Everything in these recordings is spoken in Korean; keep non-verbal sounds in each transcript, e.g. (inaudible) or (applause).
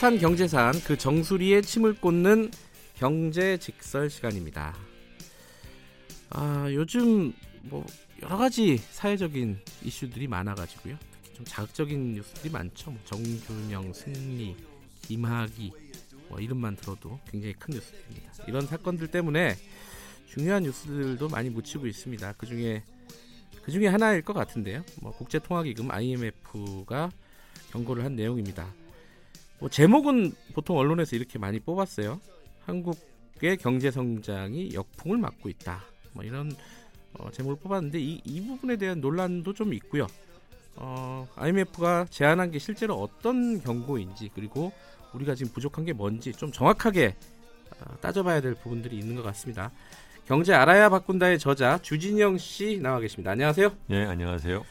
핫한 경제산 그 정수리에 침을 꽂는 경제 직설 시간입니다. 아 요즘 뭐 여러 가지 사회적인 이슈들이 많아가지고요. 특히 좀 자극적인 뉴스들이 많죠. 뭐 정준영, 승리, 김학의 뭐 이름만 들어도 굉장히 큰 뉴스입니다. 이런 사건들 때문에 중요한 뉴스들도 많이 묻히고 있습니다. 그 중에 그 중에 하나일 것 같은데요. 뭐 국제통화기금 IMF가 경고를 한 내용입니다. 뭐 제목은 보통 언론에서 이렇게 많이 뽑았어요. 한국의 경제 성장이 역풍을 맞고 있다. 뭐 이런 어, 제목을 뽑았는데 이, 이 부분에 대한 논란도 좀 있고요. 어, IMF가 제안한 게 실제로 어떤 경고인지 그리고 우리가 지금 부족한 게 뭔지 좀 정확하게 어, 따져봐야 될 부분들이 있는 것 같습니다. 경제 알아야 바꾼다의 저자 주진영 씨 나와 계십니다. 안녕하세요. 네, 안녕하세요.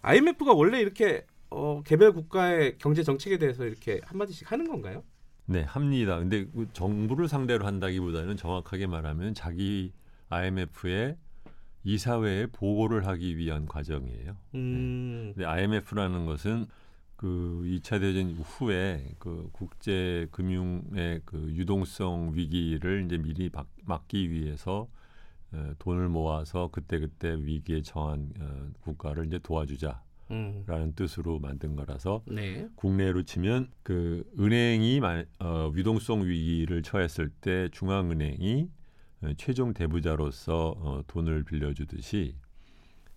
IMF가 원래 이렇게 어, 개별 국가의 경제 정책에 대해서 이렇게 한마디씩 하는 건가요? 네, 합니다. 근데 그 정부를 상대로 한다기보다는 정확하게 말하면 자기 IMF에 이사회에 보고를 하기 위한 과정이에요. 음. 네. IMF라는 것은 그 2차 대전 후에 그 국제 금융의 그 유동성 위기를 이제 미리 막기 위해서 어, 돈을 모아서 그때그때 위기에 처한 어, 국가를 이제 도와주자 라는 음. 뜻으로 만든 거라서 네. 국내로 치면 그 은행이 어, 유동성 위기를 처했을 때 중앙은행이 어, 최종 대부자로서 어, 돈을 빌려주듯이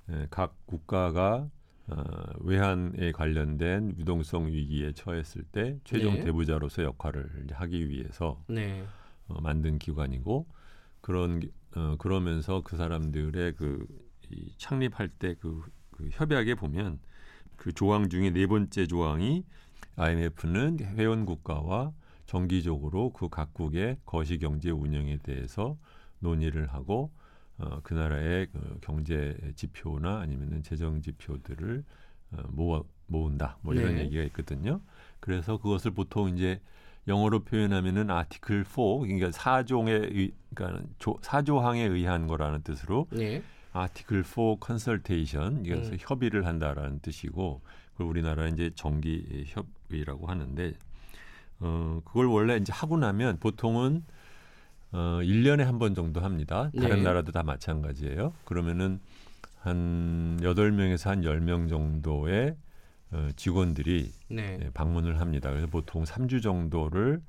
에, 각 국가가 어, 외환에 관련된 유동성 위기에 처했을 때 최종 네. 대부자로서 역할을 하기 위해서 네. 어, 만든 기관이고 그런 어, 그러면서 그 사람들의 그 이, 창립할 때 그 그 협약에 보면 그 조항 중에 네 번째 조항이 IMF는 회원 국가와 정기적으로 그 각국의 거시 경제 운영에 대해서 논의를 하고 어, 그 나라의 그 경제 지표나 아니면은 재정 지표들을 어, 모아 모은다 뭐 이런 네. 얘기가 있거든요. 그래서 그것을 보통 이제 영어로 표현하면은 아티클 4 그러니까 사종에 의, 그러니까 조, 사조항에 의한 거라는 뜻으로 네. 아티클 4 컨설테이션 이것서 음. 협의를 한다라는 뜻이고 그걸 우리나라는 이제 정기 협의라고 하는데 어 그걸 원래 이제 하고 나면 보통은 어 1년에 한 번 정도 합니다. 다른 네. 나라도 다 마찬가지예요. 그러면은 한 8명에서 한 10명 정도의 어, 직원들이 네. 예, 방문을 합니다. 그래서 보통 3주 정도를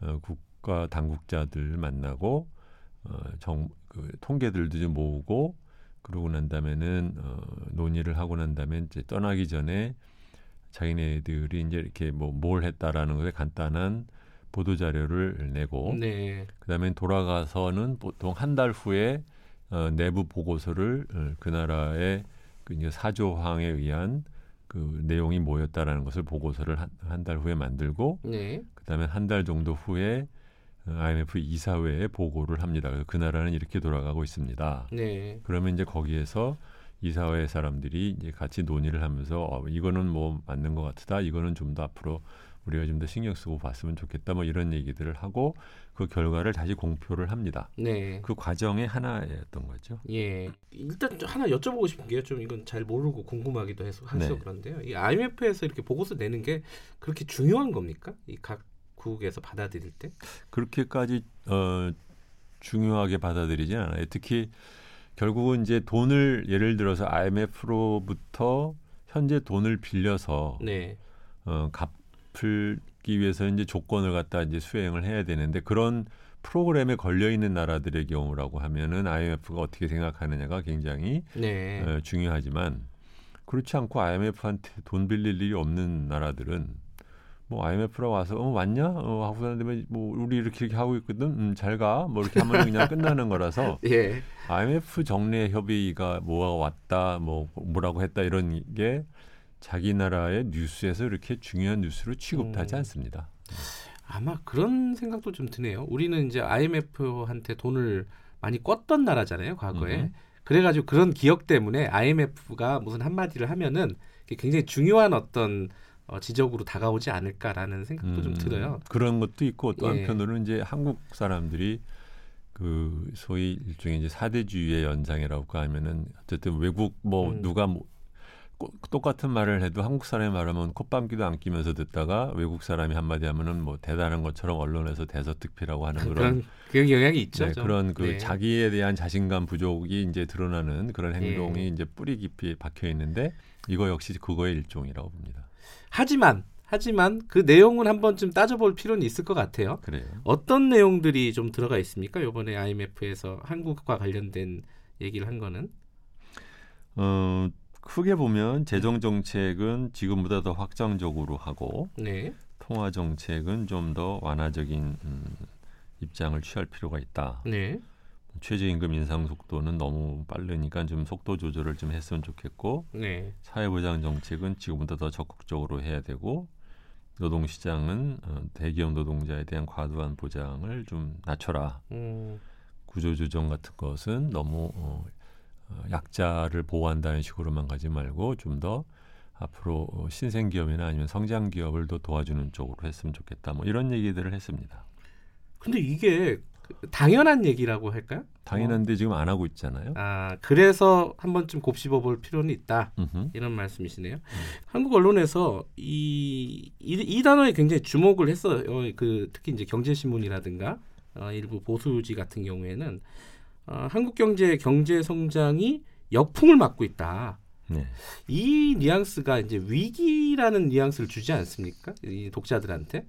어, 국가 당국자들 만나고 어, 정, 그 통계들도 좀 모으고 그러고 난 다음에는 어, 논의를 하고 난 다음에 이제 떠나기 전에 자기네들이 이제 이렇게 뭐 뭘 했다라는 것에 간단한 보도 자료를 내고 네. 그다음에 돌아가서는 보통 한 달 후에 어, 내부 보고서를 어, 그 나라의 그 이제 사조항에 의한 그 내용이 뭐였다라는 것을 보고서를 한 달 후에 만들고 네. 그다음에 한 달 정도 후에 어, IMF 이사회에 보고를 합니다. 그래서 그 나라는 이렇게 돌아가고 있습니다. 네. 그러면 이제 거기에서 이사회 사람들이 이제 같이 논의를 하면서 어, 이거는 뭐 맞는 것 같다. 이거는 좀 더 앞으로 우리가 좀 더 신경 쓰고 봤으면 좋겠다. 뭐 이런 얘기들을 하고 그 결과를 다시 공표를 합니다. 네. 그 과정의 하나였던 거죠. 예. 일단 하나 여쭤보고 싶은 게좀 이건 잘 모르고 궁금하기도 해서 해서 네. 그런데요. 이 IMF에서 이렇게 보고서 내는 게 그렇게 중요한 겁니까? 이 각 국에서 받아들일 때? 그렇게까지 어, 중요하게 받아들이진 않아요. 특히 결국은 이제 돈을 예를 들어서 IMF로부터 현재 돈을 빌려서 네. 어, 갚을기 위해서 이제 조건을 갖다 이제 수행을 해야 되는데 그런 프로그램에 걸려 있는 나라들의 경우라고 하면은 IMF가 어떻게 생각하느냐가 굉장히 네. 어, 중요하지만 그렇지 않고 IMF한테 돈 빌릴 일이 없는 나라들은 뭐 IMF라 와서 어 왔냐? 어 하고 사는데 뭐 우리 이렇게, 이렇게 하고 있거든. 음, 잘 가. 뭐 이렇게 하면 그냥 끝나는 거라서 (laughs) 예. IMF 정례 협의가 뭐가 왔다, 뭐 뭐라고 했다 이런 게 자기 나라의 뉴스에서 이렇게 중요한 뉴스로 취급하지 음. 않습니다. 아마 그런 생각도 좀 드네요. 우리는 이제 IMF한테 돈을 많이 꿨던 나라잖아요, 과거에. 음. 그래가지고 그런 기억 때문에 IMF가 무슨 한마디를 하면은 굉장히 중요한 어떤 어, 지적으로 다가오지 않을까라는 생각도 음, 좀 들어요. 그런 것도 있고 또 예. 한편으로는 이제 한국 사람들이 그 소위 일종의 이제 사대주의의 연장이라고 하면은 어쨌든 외국 뭐 음. 누가 뭐 똑같은 말을 해도 한국 사람이 말하면 콧방귀도 안 끼면서 듣다가 외국 사람이 한마디 하면은 뭐 대단한 것처럼 언론에서 대서특필하고 하는 그런 그런 그런 영향이 있죠. 네, 좀. 그런 그 네. 자기에 대한 자신감 부족이 이제 드러나는 그런 행동이 예. 이제 뿌리 깊이 박혀 있는데 이거 역시 그거의 일종이라고 봅니다. 하지만 하지만 그 내용은 한 번쯤 따져볼 필요는 있을 것 같아요. 그래요. 어떤 내용들이 좀 들어가 있습니까? 이번에 IMF에서 한국과 관련된 얘기를 한 거는 어, 크게 보면 재정 정책은 지금보다 더 확장적으로 하고 네, 통화 정책은 좀 더 완화적인 음, 입장을 취할 필요가 있다. 네, 최저임금 인상 속도는 너무 빠르니까 좀 속도 조절을 좀 했으면 좋겠고 네, 사회보장 정책은 지금보다 더 적극적으로 해야 되고 노동시장은 어, 대기업 노동자에 대한 과도한 보장을 좀 낮춰라. 음, 구조조정 같은 것은 너무 어, 어, 약자를 보호한다는 식으로만 가지 말고 좀 더 앞으로 어, 신생 기업이나 아니면 성장 기업을 더 도와주는 쪽으로 했으면 좋겠다. 뭐 이런 얘기들을 했습니다. 근데 이게 그 당연한 얘기라고 할까요? 당연한데 지금 안 하고 있잖아요. 아 그래서 한 번쯤 곱씹어볼 필요는 있다. 음흠. 이런 말씀이시네요. 한국 언론에서 이, 이, 이 단어에 굉장히 주목을 했어요. 그 특히 이제 경제신문이라든가 어, 일부 보수지 같은 경우에는 어, 한국 경제 경제 성장이 역풍을 맞고 있다. 네. 이 뉘앙스가 이제 위기라는 뉘앙스를 주지 않습니까? 이 독자들한테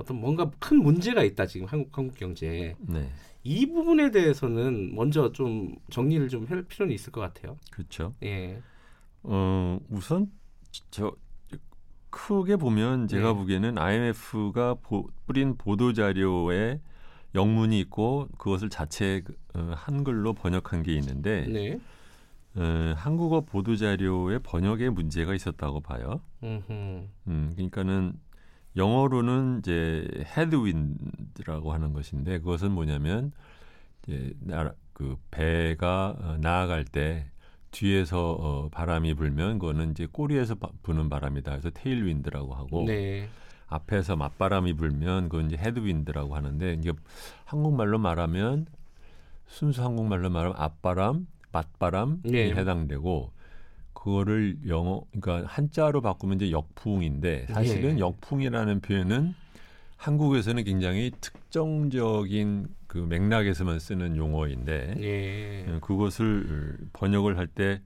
어떤 뭔가 큰 문제가 있다 지금 한국 한국 경제에 네. 이 부분에 대해서는 먼저 좀 정리를 좀 할 필요는 있을 것 같아요. 그렇죠. 예, 어, 우선 저 크게 보면 제가 네. 보기에는 IMF가 보, 뿌린 보도 자료에 영문이 있고 그것을 자체 어, 한글로 번역한 게 있는데 네, 어, 한국어 보도 자료에 번역에 문제가 있었다고 봐요. 음흠. 음, 그러니까는 영어로는 이제 헤드윈드라고 하는 것인데 그것은 뭐냐면 이제 나라, 그 배가 어, 나아갈 때 뒤에서 어, 바람이 불면 그거는 이제 꼬리에서 바, 부는 바람이다. 그래서 테일윈드라고 하고 네, 앞에서 맞바람이 불면 그건 이제 헤드윈드라고 하는데 이게 한국말로 말하면 순수 한국말로 말하면 앞바람, 맞바람이 네. 해당되고 그거를 영어 그러니까 한자로 바꾸면 이제 역풍인데 사실은 네. 역풍이라는 표현은 한국에서는 굉장히 특정적인 그 맥락에서만 쓰는 용어인데 예, 예, 그것을 번역을 할 때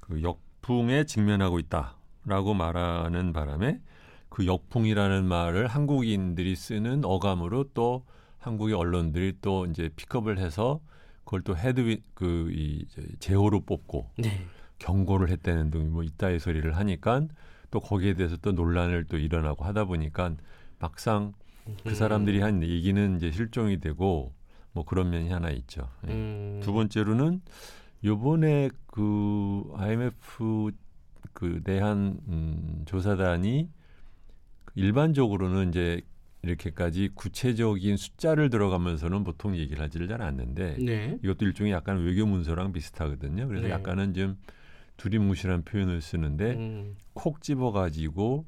그 역풍에 직면하고 있다라고 말하는 바람에 그 역풍이라는 말을 한국인들이 쓰는 어감으로 또 한국의 언론들이 또 이제 픽업을 해서 그걸 또 헤드윈 그이 제호로 뽑고 네, 경고를 했다는 등뭐 이따의 소리를 하니까 또 거기에 대해서 또 논란을 또 일어나고 하다 보니까 막상 그 사람들이 한 얘기는 이제 실종이 되고 뭐 그런 면이 하나 있죠. 예. 음, 두 번째로는 요번에 그 IMF 그 내한 음, 조사단이 일반적으로는 이제 이렇게까지 구체적인 숫자를 들어가면서는 보통 얘기를 하지를 잘 않는데 네, 이것도 일종의 약간 외교 문서랑 비슷하거든요. 그래서 네. 약간은 좀 두리뭉실한 표현을 쓰는데 음, 콕 집어가지고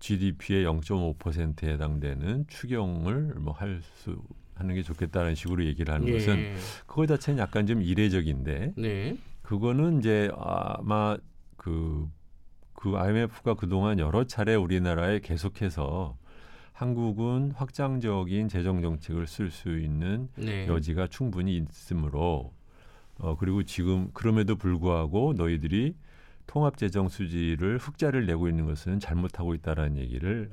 GDP의 0.5%에 해당되는 추경을 뭐 할 수 하는 게 좋겠다는 식으로 얘기를 하는 것은 예, 그거 자체는 약간 좀 이례적인데 네, 그거는 이제 아마 그, 그 IMF가 그동안 여러 차례 우리나라에 계속해서 한국은 확장적인 재정 정책을 쓸 수 있는 네, 여지가 충분히 있으므로 어 그리고 지금 그럼에도 불구하고 너희들이 통합 재정 수지를 흑자를 내고 있는 것은 잘못하고 있다라는 얘기를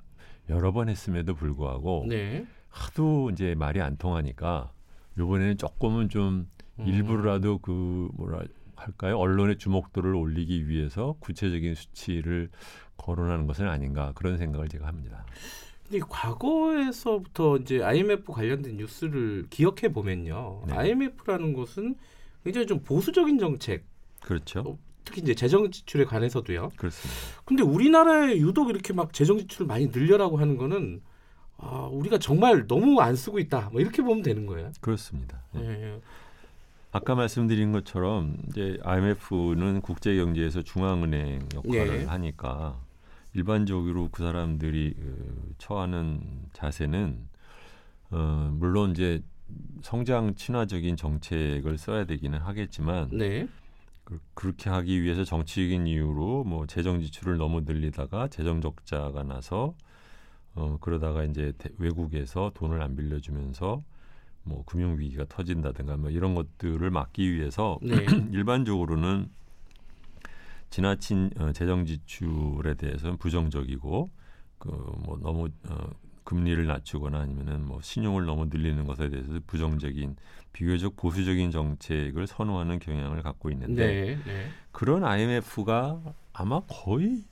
여러 번 했음에도 불구하고 네, 하도 이제 말이 안 통하니까 요번에는 조금은 좀 음, 일부러라도 그 뭐라 할까요? 언론의 주목도를 올리기 위해서 구체적인 수치를 거론하는 것은 아닌가 그런 생각을 제가 합니다. 근데 과거에서부터 이제 IMF 관련된 뉴스를 기억해 보면요, 네. IMF라는 것은 굉장히 좀 보수적인 정책, 그렇죠. 어, 특히 이제 재정 지출에 관해서도요. 그렇습니다. 근데 우리나라에 유독 이렇게 막 재정 지출을 많이 늘려라고 하는 거는 아, 우리가 정말 너무 안 쓰고 있다. 뭐 이렇게 보면 되는 거예요. 그렇습니다. 예. 예. 아까 말씀드린 것처럼 이제 IMF는 국제 경제에서 중앙은행 역할을 예. 하니까 일반적으로 그 사람들이 그, 처하는 자세는 어, 물론 이제 성장 친화적인 정책을 써야 되기는 하겠지만 네. 그, 그렇게 하기 위해서 정치적인 이유로 뭐 재정 지출을 너무 늘리다가 재정 적자가 나서 어 그러다가 이제 대, 외국에서 돈을 안 빌려주면서 뭐 금융 위기가 터진다든가 뭐 이런 것들을 막기 위해서 네. (clears throat) 일반적으로는 지나친 어, 재정 지출에 대해서는 부정적이고 그 뭐 너무 어, 금리를 낮추거나 아니면은 뭐 신용을 너무 늘리는 것에 대해서 부정적인 비교적 보수적인 정책을 선호하는 경향을 갖고 있는데 네, 네. 그런 IMF가 아마 거의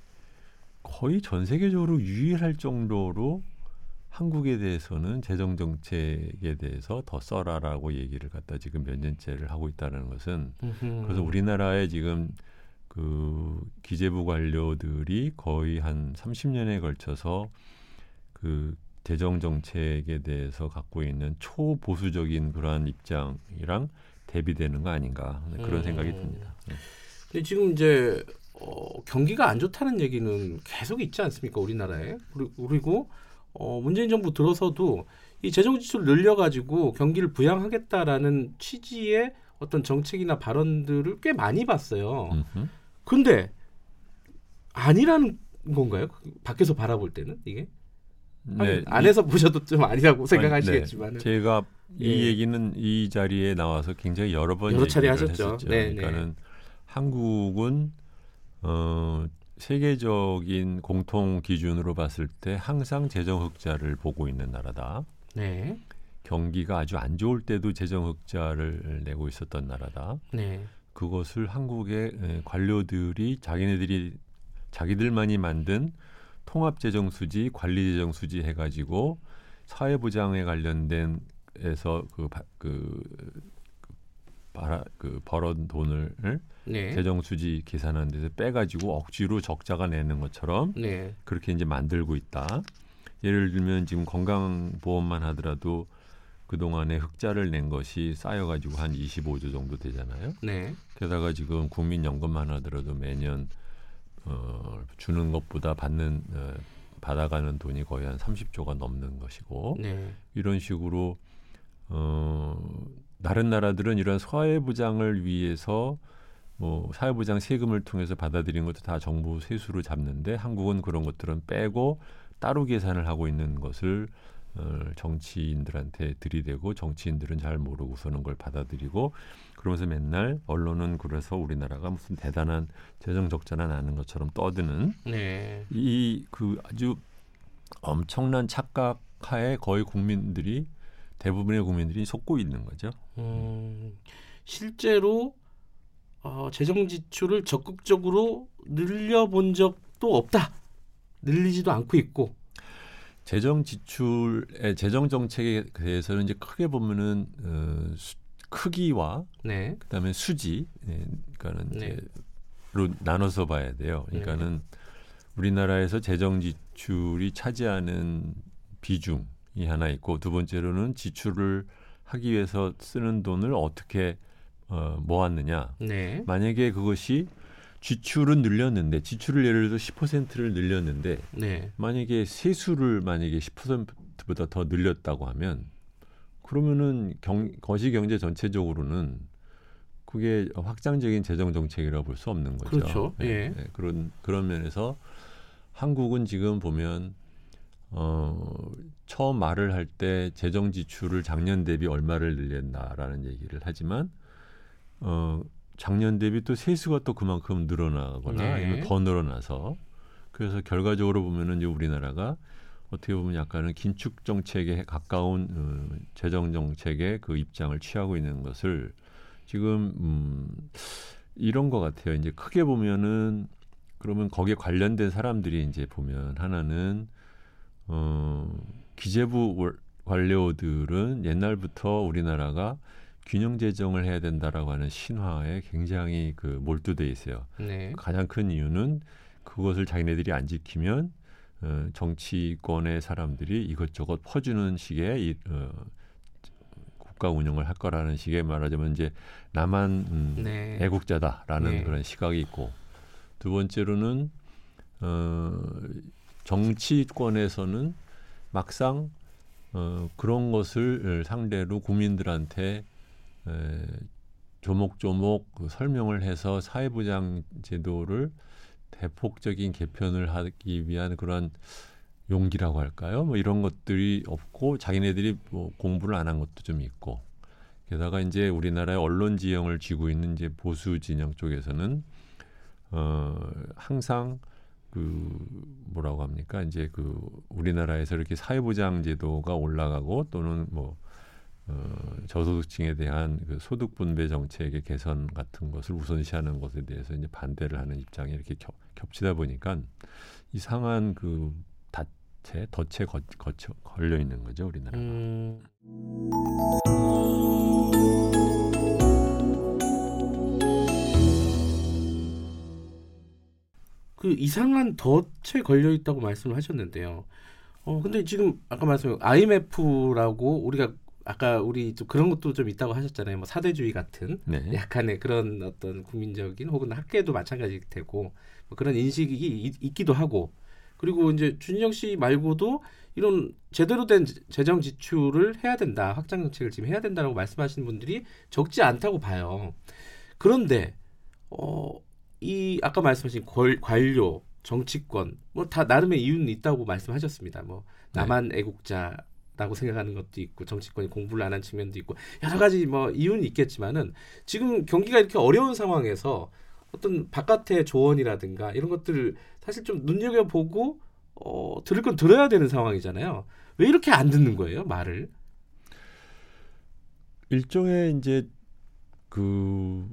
거의 전 세계적으로 유일할 정도로 한국에 대해서는 재정 정책에 대해서 더 써라라고 얘기를 갖다 지금 몇 년째를 하고 있다는 것은 그래서 우리나라에 지금 그 기재부 관료들이 거의 한 30년에 걸쳐서 그 재정 정책에 대해서 갖고 있는 초보수적인 그러한 입장이랑 대비되는 거 아닌가 그런 음. 생각이 듭니다. 네. 근데 지금 이제 어, 경기가 안 좋다는 얘기는 계속 있지 않습니까 우리나라에 그리고 어, 문재인 정부 들어서도 이 재정 지출 늘려가지고 경기를 부양하겠다라는 취지의 어떤 정책이나 발언들을 꽤 많이 봤어요. 음흠. 근데 아니라는 건가요? 밖에서 바라볼 때는 이게? 네, 안에서 이, 보셔도 좀 아니라고 생각하시겠지만 네, 제가 이 예. 얘기는 이 자리에 나와서 굉장히 여러 번 여러 차례 하셨죠. 네, 네, 그러니까는 한국은 어, 세계적인 공통 기준으로 봤을 때 항상 재정 흑자를 보고 있는 나라다. 네. 경기가 아주 안 좋을 때도 재정 흑자를 내고 있었던 나라다. 네. 그것을 한국의 관료들이 자기네들이 자기들만이 만든 통합재정수지, 관리재정수지 해가지고 사회보장에 관련된 에서 그, 그, 그, 그 벌은 돈을 네. 재정 수지 계산하는 데서 빼가지고 억지로 적자가 내는 것처럼 네. 그렇게 이제 만들고 있다. 예를 들면 지금 건강보험만 하더라도 그 동안에 흑자를 낸 것이 쌓여가지고 한 25조 정도 되잖아요. 네. 게다가 지금 국민연금만 하더라도 매년 어, 주는 것보다 받는 어, 받아가는 돈이 거의 한 30조가 넘는 것이고 네. 이런 식으로 어, 다른 나라들은 이런 사회보장을 위해서 뭐 사회보장 세금을 통해서 받아들인 것도 다 정부 세수로 잡는데 한국은 그런 것들은 빼고 따로 계산을 하고 있는 것을 어, 정치인들한테 들이대고 정치인들은 잘 모르고서는 걸 받아들이고 그러면서 맨날 언론은 그래서 우리나라가 무슨 대단한 재정 적자나 나는 것처럼 떠드는 네. 이그 아주 엄청난 착각 하에 거의 국민들이 대부분의 국민들이 속고 있는 거죠. 음, 실제로 어, 재정 지출을 적극적으로 늘려본 적도 없다. 늘리지도 않고 있고 재정 지출의 재정 정책에 대해서는 이제 크게 보면은 어, 수, 크기와 네. 그다음에 수지, 네, 그러니까는 네. 이제로 나눠서 봐야 돼요. 그러니까는 네. 우리나라에서 재정 지출이 차지하는 비중이 하나 있고 두 번째로는 지출을 하기 위해서 쓰는 돈을 어떻게 어, 모았느냐. 네. 만약에 그것이 지출은 늘렸는데 지출을 예를 들어 10%를 늘렸는데 네. 만약에 세수를 만약에 10%보다 더 늘렸다고 하면 그러면은 경, 거시 경제 전체적으로는 그게 확장적인 재정 정책이라고 볼수 없는 거죠. 그렇죠. 네, 예. 네, 그런 그런 면에서 한국은 지금 보면 어, 처음 말을 할 때 재정 지출을 작년 대비 얼마를 늘렸다라는 얘기를 하지만 어, 작년 대비 또 세수가 또 그만큼 늘어나거나 네. 아니면 더 늘어나서 그래서 결과적으로 보면은 이제 우리나라가 어떻게 보면 약간은 긴축 정책에 가까운 어, 재정 정책의 그 입장을 취하고 있는 것을 지금 음, 이런 것 같아요. 이제 크게 보면은 그러면 거기에 관련된 사람들이 이제 보면 하나는 어, 기재부 관료들은 옛날부터 우리나라가 균형 재정을 해야 된다라고 하는 신화에 굉장히 그 몰두돼 있어요. 네. 가장 큰 이유는 그것을 자기네들이 안 지키면 어, 정치권의 사람들이 이것저것 퍼주는 식의 이, 어, 국가 운영을 할 거라는 식의 말하자면 이제 나만 음, 네. 애국자다라는 네. 그런 시각이 있고 두 번째로는 어, 정치권에서는 막상 어, 그런 것을 상대로 국민들한테 에, 조목조목 그 설명을 해서 사회보장 제도를 대폭적인 개편을 하기 위한 그런 용기라고 할까요? 뭐 이런 것들이 없고 자기네들이 뭐 공부를 안 한 것도 좀 있고 게다가 이제 우리나라의 언론 지형을 쥐고 있는 이제 보수 진영 쪽에서는 어 항상 그 뭐라고 합니까? 이제 그 우리나라에서 이렇게 사회보장 제도가 올라가고 또는 뭐 어, 저소득층에 대한 그 소득 분배 정책의 개선 같은 것을 우선시하는 것에 대해서 이제 반대를 하는 입장이 이렇게 겹, 겹치다 보니까 이상한 그 다채 덫에 거, 거쳐 걸려 있는 거죠 우리나라가. 음... 그 이상한 덫에 걸려 있다고 말씀을 하셨는데요. 어 근데 지금 아까 말씀 IMF라고 우리가 아까 우리 좀 그런 것도 좀 있다고 하셨잖아요. 뭐 사대주의 같은 네. 약간의 그런 어떤 국민적인 혹은 학계도 마찬가지일 테고 뭐 그런 인식이 있, 있기도 하고 그리고 이제 준영 씨 말고도 이런 제대로 된 재정 지출을 해야 된다 확장 정책을 지금 해야 된다라고 말씀하시는 분들이 적지 않다고 봐요. 그런데 어, 이 아까 말씀하신 권, 관료, 정치권 뭐 다 나름의 이유는 있다고 말씀하셨습니다. 뭐 네. 남한 애국자 라고 생각하는 것도 있고 정치권이 공부를 안 한 측면도 있고 여러 가지 뭐 이유는 있겠지만은 지금 경기가 이렇게 어려운 상황에서 어떤 바깥의 조언이라든가 이런 것들을 사실 좀 눈여겨 보고 어, 들을 건 들어야 되는 상황이잖아요. 왜 이렇게 안 듣는 거예요, 말을? 일종의 이제 그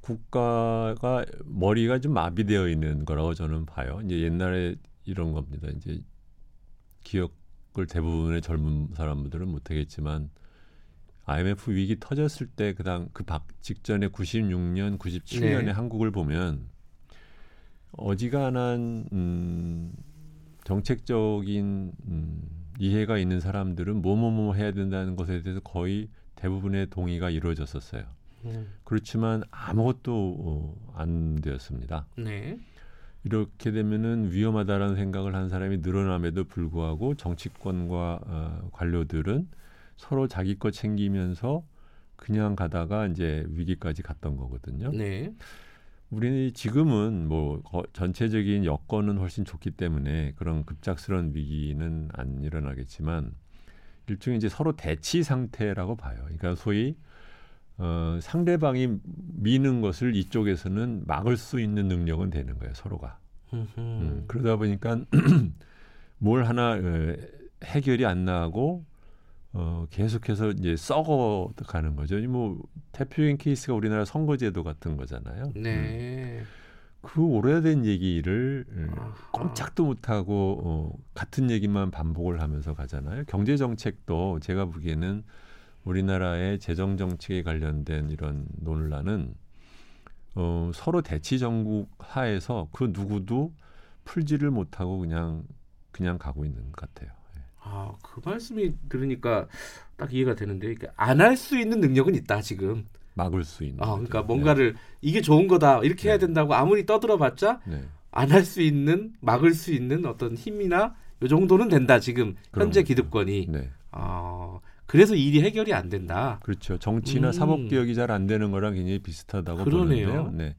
국가가 머리가 좀 마비되어 있는 거라고 저는 봐요. 이제 옛날에 이런 겁니다. 이제 기억 을 대부분의 젊은 사람들은 못하겠지만 IMF 위기 터졌을 때 그당 그 박 직전에 96년, 97년에 네. 한국을 보면 어지간한 음, 정책적인 음, 이해가 있는 사람들은 뭐뭐뭐 해야 된다는 것에 대해서 거의 대부분의 동의가 이루어졌었어요. 음. 그렇지만 아무것도 어, 안 되었습니다. 네. 이렇게 되면은 위험하다라는 생각을 한 사람이 늘어남에도 불구하고 정치권과 어, 관료들은 서로 자기 것 챙기면서 그냥 가다가 이제 위기까지 갔던 거거든요. 네. 우리는 지금은 뭐 전체적인 여건은 훨씬 좋기 때문에 그런 급작스러운 위기는 안 일어나겠지만 일종의 이제 서로 대치 상태라고 봐요. 그러니까 소위 어, 상대방이 미는 것을 이쪽에서는 막을 수 있는 능력은 되는 거예요, 서로가. 음, 그러다 보니까 (clears throat) 뭘 하나 어, 해결이 안 나고 어, 계속해서 이제 썩어 가는 거죠. 뭐 대표적인 케이스가 우리나라 선거제도 같은 거잖아요. 네. 음. 그 오래된 얘기를 어, 꼼짝도 못하고 어, 같은 얘기만 반복을 하면서 가잖아요. 경제 정책도 제가 보기에는 우리나라의 재정 정책에 관련된 이런 논란은 어, 서로 대치 정국 하에서 그 누구도 풀지를 못하고 그냥 그냥 가고 있는 것 같아요. 예. 아, 그 말씀이 들으니까 딱 이해가 되는데 그러니까 안할 수 있는 능력은 있다 지금. 막을 수 있는. 아, 그러니까 뭔가를 네. 이게 좋은 거다 이렇게 네. 해야 된다고 아무리 떠들어봤자 네. 안할 수 있는 막을 수 있는 어떤 힘이나 요 정도는 된다 지금 현재 거죠. 기득권이. 네. 아, 그래서 일이 해결이 안 된다. 그렇죠. 정치나 음. 사법 개혁이 잘 안 되는 거랑 굉장히 비슷하다고 그러네요. 보는데요. 네.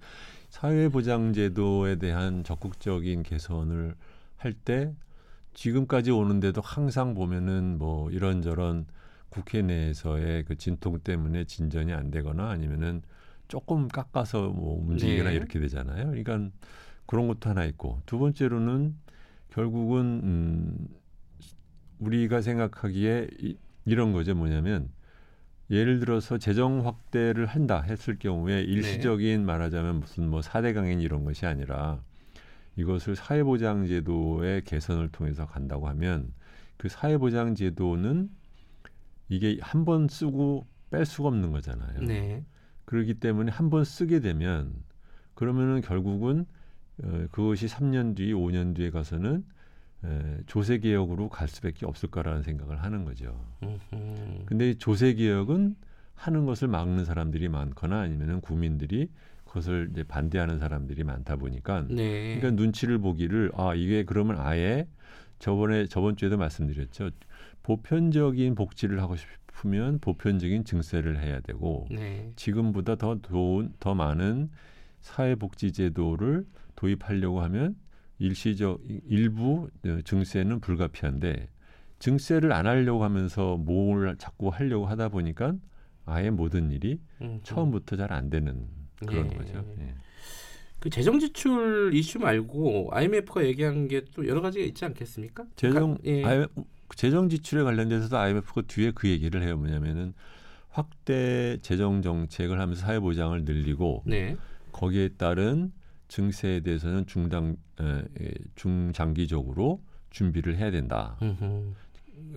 사회보장제도에 대한 적극적인 개선을 할 때 지금까지 오는데도 항상 보면은 뭐 이런저런 국회 내에서의 그 진통 때문에 진전이 안 되거나 아니면은 조금 깎아서 뭐 움직이거나 네. 이렇게 되잖아요. 그러니까 그런 것도 하나 있고 두 번째로는 결국은 음 우리가 생각하기에 이, 이런 거죠. 뭐냐면 예를 들어서 재정 확대를 한다 했을 경우에 일시적인 네. 말하자면 무슨 뭐 사대 강행 이런 것이 아니라 이것을 사회보장 제도의 개선을 통해서 간다고 하면 그 사회보장 제도는 이게 한 번 쓰고 뺄 수가 없는 거잖아요. 네. 그렇기 때문에 한 번 쓰게 되면 그러면은 결국은 어, 그것이 3년 뒤, 5년 뒤에 가서는 에, 조세 개혁으로 갈 수밖에 없을 거라는 생각을 하는 거죠. 음흠. 근데 조세 개혁은 하는 것을 막는 사람들이 많거나 아니면은 국민들이 그것을 이제 반대하는 사람들이 많다 보니까 네. 그러니까 눈치를 보기를 아 이게 그러면 아예 저번에 저번 주에도 말씀드렸죠. 보편적인 복지를 하고 싶으면 보편적인 증세를 해야 되고 네. 지금보다 더 좋은 더 많은 사회복지 제도를 도입하려고 하면 일시적 일부 어, 증세는 불가피한데 증세를 안 하려고 하면서 뭘 자꾸 하려고 하다 보니까 아예 모든 일이 음, 처음부터 잘 안 되는 그런 예. 거죠. 예. 그 재정 지출 이슈 말고 IMF가 얘기한 게 또 여러 가지가 있지 않겠습니까? 재정 가- 예. IM 재정 지출에 관련돼서도 IMF가 뒤에 그 얘기를 해요. 뭐냐면은 확대 재정 정책을 하면서 사회 보장을 늘리고 네. 거기에 따른 증세에 대해서는 에, 중장기적으로 준비를 해야 된다.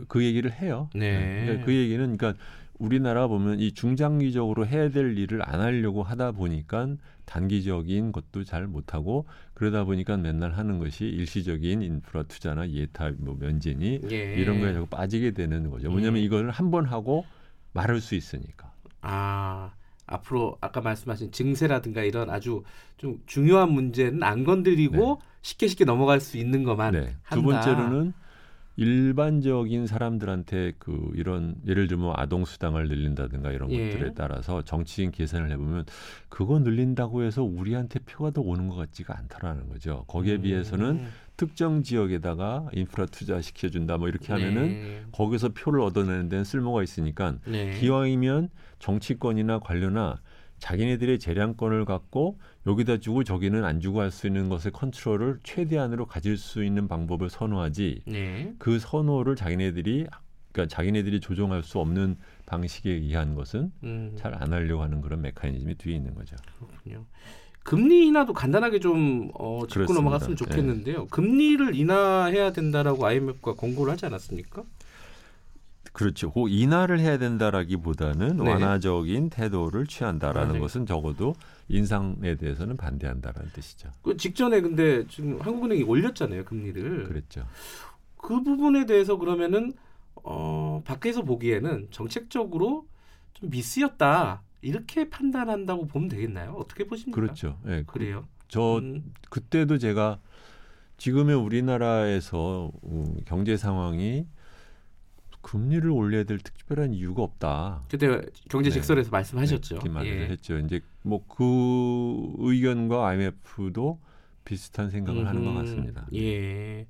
그 얘기를 해요. 네. 그러니까 그 얘기는 그러니까 우리나라 보면 이 중장기적으로 해야 될 일을 안 하려고 하다 보니까 단기적인 것도 잘 못하고 그러다 보니까 맨날 하는 것이 일시적인 인프라 투자나 예타 뭐 면제니 예. 이런 거에 자꾸 빠지게 되는 거죠. 뭐냐면 음. 이걸 한 번 하고 말할 수 있으니까. 아 앞으로 아까 말씀하신 증세라든가 이런 아주 좀 중요한 문제는 안 건드리고 쉽게 쉽게 넘어갈 수 있는 것만 네. 한다. 두 번째로는 일반적인 사람들한테 그 이런 예를 들면 아동 수당을 늘린다든가 이런 예. 것들에 따라서 정치인 계산을 해보면 그거 늘린다고 해서 우리한테 표가 더 오는 것 같지가 않다라는 거죠. 거기에 음. 비해서는 특정 지역에다가 인프라 투자 시켜준다 뭐 이렇게 하면은 네. 거기서 표를 얻어내는 데는 쓸모가 있으니까 네. 기왕이면 정치권이나 관료나 자기네들의 재량권을 갖고 여기다 주고 저기는 안 주고 할 수 있는 것의 컨트롤을 최대한으로 가질 수 있는 방법을 선호하지 네. 그 선호를 자기네들이 그러니까 자기네들이 조종할 수 없는 방식에 의한 것은 음, 잘안 하려고 하는 그런 메커니즘이 뒤에 있는 거죠. 그렇군요. 금리 인하도 간단하게 좀 어, 짚고 그렇습니다. 넘어갔으면 네. 좋겠는데요. 금리를 인하해야 된다라고 IMF가 권고를 하지 않았습니까? 그렇죠. 그 인하를 해야 된다라기보다는 네. 완화적인 태도를 취한다라는 완화적- 것은 적어도 인상에 대해서는 반대한다라는 뜻이죠. 그 직전에 근데 지금 한국은행이 올렸잖아요 금리를. 그랬죠. 그 부분에 대해서 그러면은 어, 밖에서 보기에는 정책적으로 좀 미스였다 이렇게 판단한다고 보면 되겠나요? 어떻게 보십니까? 그렇죠. 예. 그래요. 저 음, 그때도 제가 지금의 우리나라에서 음, 경제 상황이 금리를 올려야 될 특별한 이유가 없다. 그때 경제 네. 직설에서 말씀하셨죠. 네, 말을 예. 했죠. 이제 뭐 그 의견과 IMF도 비슷한 생각을 하는 것. 같습니다. 예.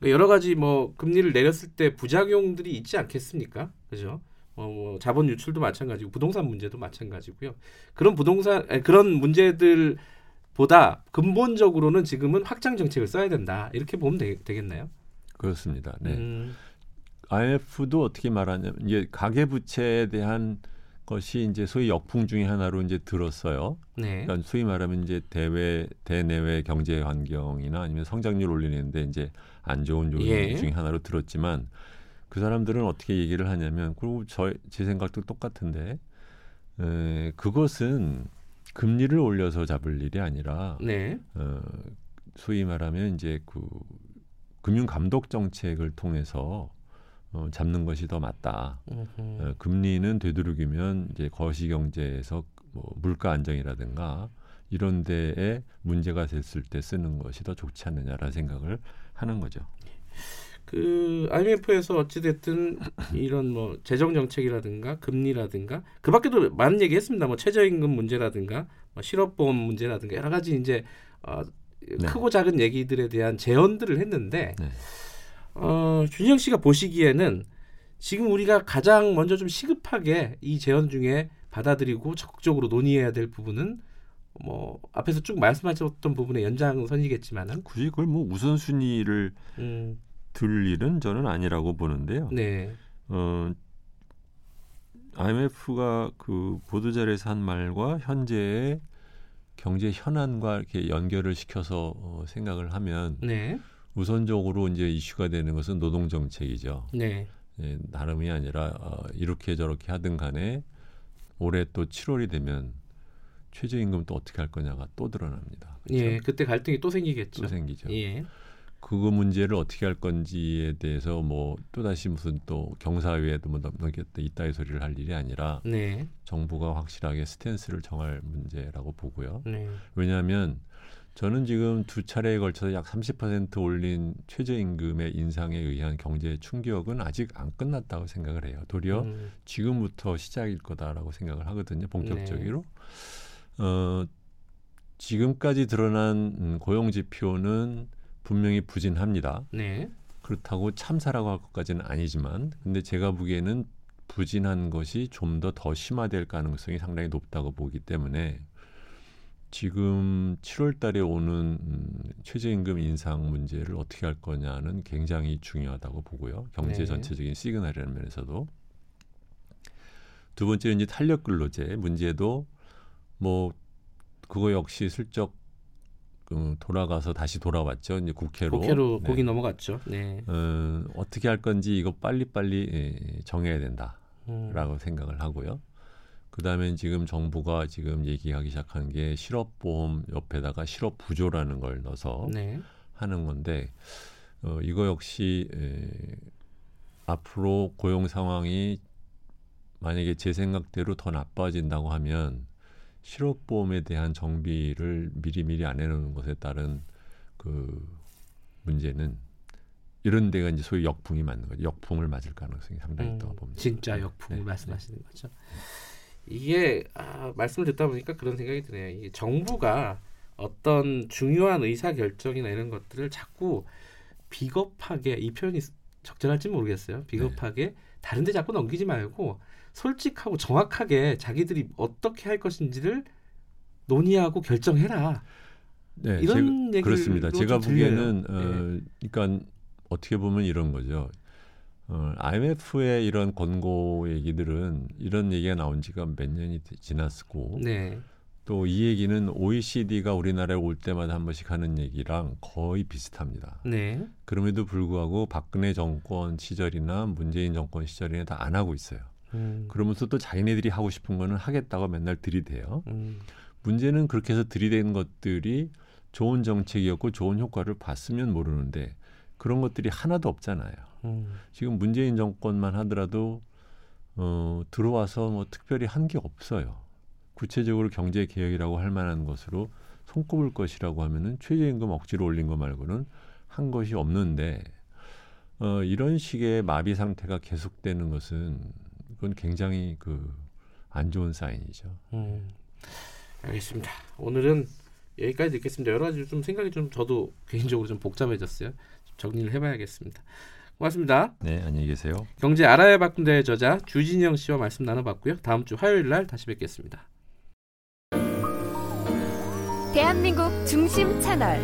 그러니까 여러 가지 뭐 금리를 내렸을 때 부작용들이 있지 않겠습니까? 그죠? 어, 뭐 자본 유출도 마찬가지고 부동산 문제도 마찬가지고요. 그런 부동산 아니, 그런 문제들보다 근본적으로는 지금은 확장 정책을 써야 된다. 이렇게 보면 되, 겠나요 그렇습니다. 네. 음, IMF도 어떻게 말하냐면 이제 가계 부채에 대한 것이 이제 소위 역풍 중의 하나로 이제 들었어요. 네. 그러니까 소위 말하면 이제 대외 대내외 경제 환경이나 아니면 성장률 올리는데 이제 안 좋은 요인 예. 중에 하나로 들었지만 그 사람들은 어떻게 얘기를 하냐면 그리고 저 제 생각도 똑같은데 에, 그것은 금리를 올려서 잡을 일이 아니라 네. 어, 소위 말하면 이제 그 금융 감독 정책을 통해서 어, 잡는 것이 더 맞다. 어, 금리는 되도록이면 이제 거시 경제에서 뭐 물가 안정이라든가 이런 데에 문제가 됐을 때 쓰는 것이 더 좋지 않느냐라는 생각을 하는 거죠. 그 IMF에서 어찌 됐든 이런 뭐 재정 정책이라든가 금리라든가 그 밖에도 많은 얘기했습니다. 뭐 최저임금 문제라든가 뭐 실업보험 문제라든가 여러 가지 이제 어, 네. 크고 작은 얘기들에 대한 제언들을 했는데 네. 어, 준영 씨가 보시기에는 지금 우리가 가장 먼저 좀 시급하게 이 제언 중에 받아들이고 적극적으로 논의해야 될 부분은 뭐 앞에서 쭉 말씀하셨던 부분의 연장선이겠지만은 굳이 그걸 뭐 우선순위를 음, 둘 일은 저는 아니라고 보는데요. 네, 어, IMF가 그 보도 자료에서 한 말과 현재의 경제 현안과 이렇게 연결을 시켜서 어, 생각을 하면 네, 우선적으로 이제 이슈가 되는 것은 노동 정책이죠. 네, 예, 나름이 아니라 어, 이렇게 저렇게 하든 간에 올해 또 7월이 되면 최저임금 또 어떻게 할 거냐가 또 드러납니다. 그렇죠? 예, 그때 갈등이 또 생기겠죠. 또 생기죠. 예, 그거 문제를 어떻게 할 건지에 대해서 뭐 또다시 무슨 또 경사위에도 뭐 넘겼다 이따위 소리를 할 일이 아니라 네, 정부가 확실하게 스탠스를 정할 문제라고 보고요. 네, 왜냐하면 저는 지금 두 차례에 걸쳐서 약 30% 올린 최저임금의 인상에 의한 경제 충격은 아직 안 끝났다고 생각을 해요. 도리어 음. 지금부터 시작일 거다라고 생각을 하거든요. 본격적으로. 네. 어, 지금까지 드러난 음, 고용 지표는 분명히 부진합니다. 네. 그렇다고 참사라고 할 것까지는 아니지만, 근데 제가 보기에는 부진한 것이 좀 더더 더 심화될 가능성이 상당히 높다고 보기 때문에 지금 7월 달에 오는 음, 최저임금 인상 문제를 어떻게 할 거냐는 굉장히 중요하다고 보고요. 경제 네. 전체적인 시그널이라는 면에서도. 두 번째는 이제 탄력 근로제 문제도 뭐 그거 역시 슬쩍 음, 돌아가서 다시 돌아왔죠. 이제 국회로. 국회로 네. 거기 넘어갔죠. 네. 어, 어떻게 할 건지 이거 빨리빨리 예, 정해야 된다라고 음. 생각을 하고요. 그다음에 지금 정부가 지금 얘기하기 시작한 게 실업보험 옆에다가 실업부조라는 걸 넣어서 네. 하는 건데 어, 이거 역시 에, 앞으로 고용 상황이 만약에 제 생각대로 더 나빠진다고 하면 실업보험에 대한 정비를 미리미리 안 해놓는 것에 따른 그 문제는 이런 데가 이제 소위 역풍이 맞는 거죠. 역풍을 맞을 가능성이 상당히 음, 있다고 봅니다. 진짜 네. 역풍을 네. 말씀하시는 네. 거죠. 이게 아, 말씀을 듣다 보니까 그런 생각이 드네요. 이게 정부가 어떤 중요한 의사 결정이나 이런 것들을 자꾸 비겁하게 이 표현이 적절할지 모르겠어요. 비겁하게 네. 다른데 자꾸 넘기지 말고 솔직하고 정확하게 자기들이 어떻게 할 것인지를 논의하고 결정해라. 네, 이런 얘기 그렇습니다. 제가 보기에는 어, 네. 그러니까 어떻게 보면 이런 거죠. 어, IMF의 이런 권고 얘기들은 이런 얘기가 나온 지가 몇 년이 지났고 네. 또이 얘기는 OECD가 우리나라에 올 때마다 한 번씩 하는 얘기랑 거의 비슷합니다. 네. 그럼에도 불구하고 박근혜 정권 시절이나 문재인 정권 시절에는 다 안 하고 있어요. 음. 그러면서 또 자기네들이 하고 싶은 거는 하겠다고 맨날 들이대요. 음. 문제는 그렇게 해서 들이대는 것들이 좋은 정책이었고 좋은 효과를 봤으면 모르는데 그런 것들이 하나도 없잖아요. 음. 지금 문재인 정권만 하더라도 어, 들어와서 뭐 특별히 한 게 없어요. 구체적으로 경제 개혁이라고 할 만한 것으로 손꼽을 것이라고 하면은 최저임금 억지로 올린 거 말고는 한 것이 없는데 어, 이런 식의 마비 상태가 계속되는 것은 그건 굉장히 그 안 좋은 사인이죠. 음, 알겠습니다. 오늘은 여기까지 듣겠습니다. 여러 가지 좀 생각이 좀 저도 (laughs) 개인적으로 좀 복잡해졌어요. 정리를 해봐야겠습니다. 고맙습니다. 네, 안녕히 계세요. 경제 알아야 바꾼다의 저자 주진영 씨와 말씀 나눠봤고요. 다음 주 화요일 날 다시 뵙겠습니다. 대한민국 중심 채널